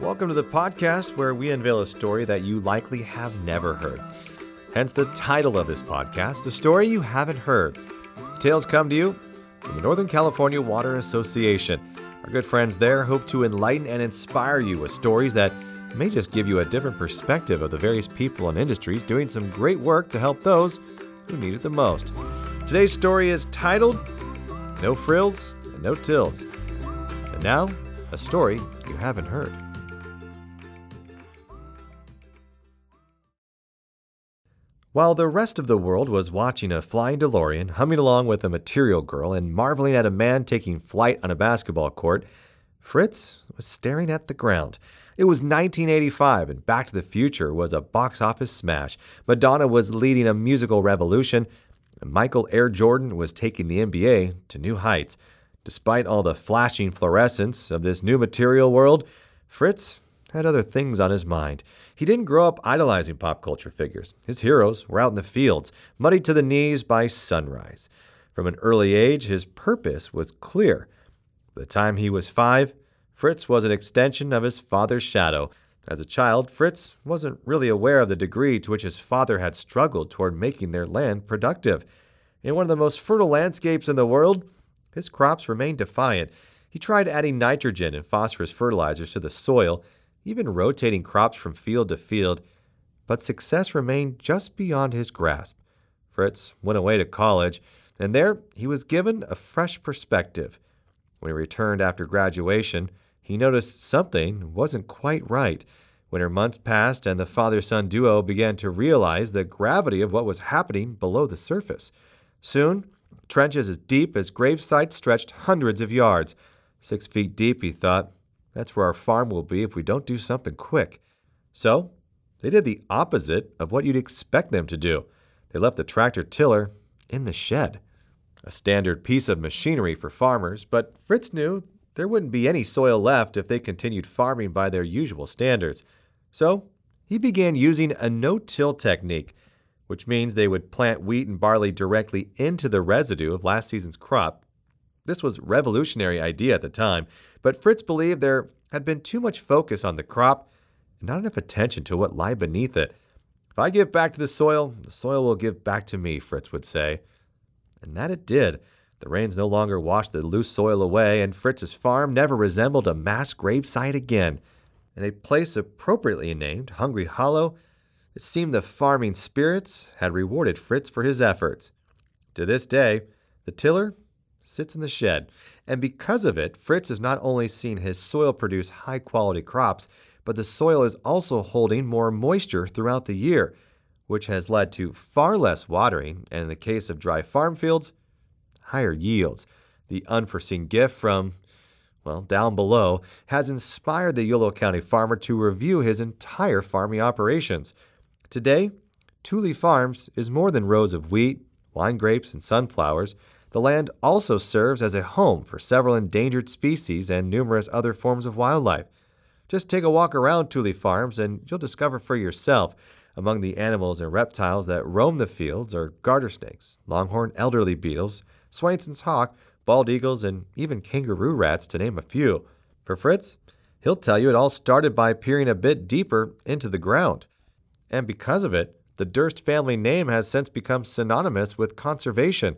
Welcome to the podcast where we unveil a story that you likely have never heard. Hence the title of this podcast, A Story You Haven't Heard. Tales come to you from the Northern California Water Association. Our good friends there hope to enlighten and inspire you with stories that may just give you a different perspective of the various people and industries doing some great work to help those who need it the most. Today's story is titled No Frills and No Tills. And now, a story you haven't heard. While the rest of the world was watching a flying DeLorean humming along with a material girl and marveling at a man taking flight on a basketball court, Fritz was staring at the ground. It was 1985, and Back to the Future was a box office smash. Madonna was leading a musical revolution, and Michael Air Jordan was taking the NBA to new heights. Despite all the flashing fluorescence of this new material world, Fritz had other things on his mind. He didn't grow up idolizing pop culture figures. His heroes were out in the fields, muddy to the knees by sunrise. From an early age, his purpose was clear. By the time he was five, Fritz was an extension of his father's shadow. As a child, Fritz wasn't really aware of the degree to which his father had struggled toward making their land productive. In one of the most fertile landscapes in the world, his crops remained defiant. He tried adding nitrogen and phosphorus fertilizers to the soil, even rotating crops from field to field, but success remained just beyond his grasp. Fritz went away to college, and there he was given a fresh perspective. When he returned after graduation, he noticed something wasn't quite right. Winter months passed, and the father son duo began to realize the gravity of what was happening below the surface. Soon, trenches as deep as grave sites stretched hundreds of yards. Six feet deep, he thought. That's where our farm will be if we don't do something quick. So, they did the opposite of what you'd expect them to do. They left the tractor tiller in the shed. A standard piece of machinery for farmers, but Fritz knew there wouldn't be any soil left if they continued farming by their usual standards. So, he began using a no till technique, which means they would plant wheat and barley directly into the residue of last season's crop. This was revolutionary idea at the time, but Fritz believed there had been too much focus on the crop and not enough attention to what lay beneath it. If I give back to the soil, the soil will give back to me, Fritz would say. And that it did. The rains no longer washed the loose soil away, and Fritz's farm never resembled a mass gravesite again. In a place appropriately named Hungry Hollow, it seemed the farming spirits had rewarded Fritz for his efforts. To this day, the tiller sits in the shed, and because of it, Fritz has not only seen his soil produce high quality crops, but the soil is also holding more moisture throughout the year, which has led to far less watering, and in the case of dry farm fields, higher yields. The unforeseen gift from, well, down below has inspired the Yolo County farmer to review his entire farming operations. Today, Tule Farms is more than rows of wheat, wine grapes, and sunflowers. The land also serves as a home for several endangered species and numerous other forms of wildlife. Just take a walk around Tule Farms and you'll discover for yourself among the animals and reptiles that roam the fields are garter snakes, longhorn elderberry beetles, Swainson's hawk, bald eagles, and even kangaroo rats, to name a few. For Fritz, he'll tell you it all started by peering a bit deeper into the ground. And because of it, the Durst family name has since become synonymous with conservation.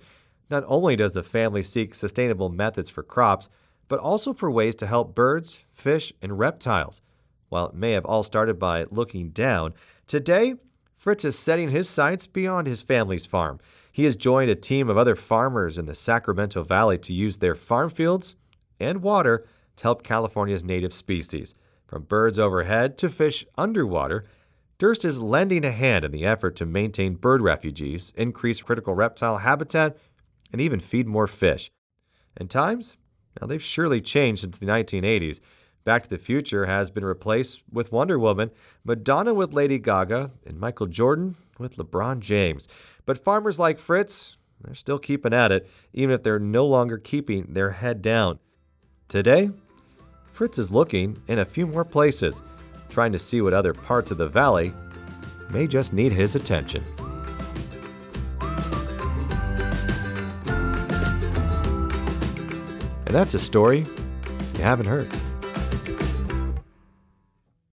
Not only does the family seek sustainable methods for crops, but also for ways to help birds, fish, and reptiles. While it may have all started by looking down, today Fritz is setting his sights beyond his family's farm. He has joined a team of other farmers in the Sacramento Valley to use their farm fields and water to help California's native species. From birds overhead to fish underwater, Durst is lending a hand in the effort to maintain bird refuges, increase critical reptile habitat, and even feed more fish. And times? Now, they've surely changed since the 1980s. Back to the Future has been replaced with Wonder Woman, Madonna with Lady Gaga, and Michael Jordan with LeBron James. But farmers like Fritz, they're still keeping at it, even if they're no longer keeping their head down. Today, Fritz is looking in a few more places trying to see what other parts of the valley may just need his attention. And that's a story you haven't heard.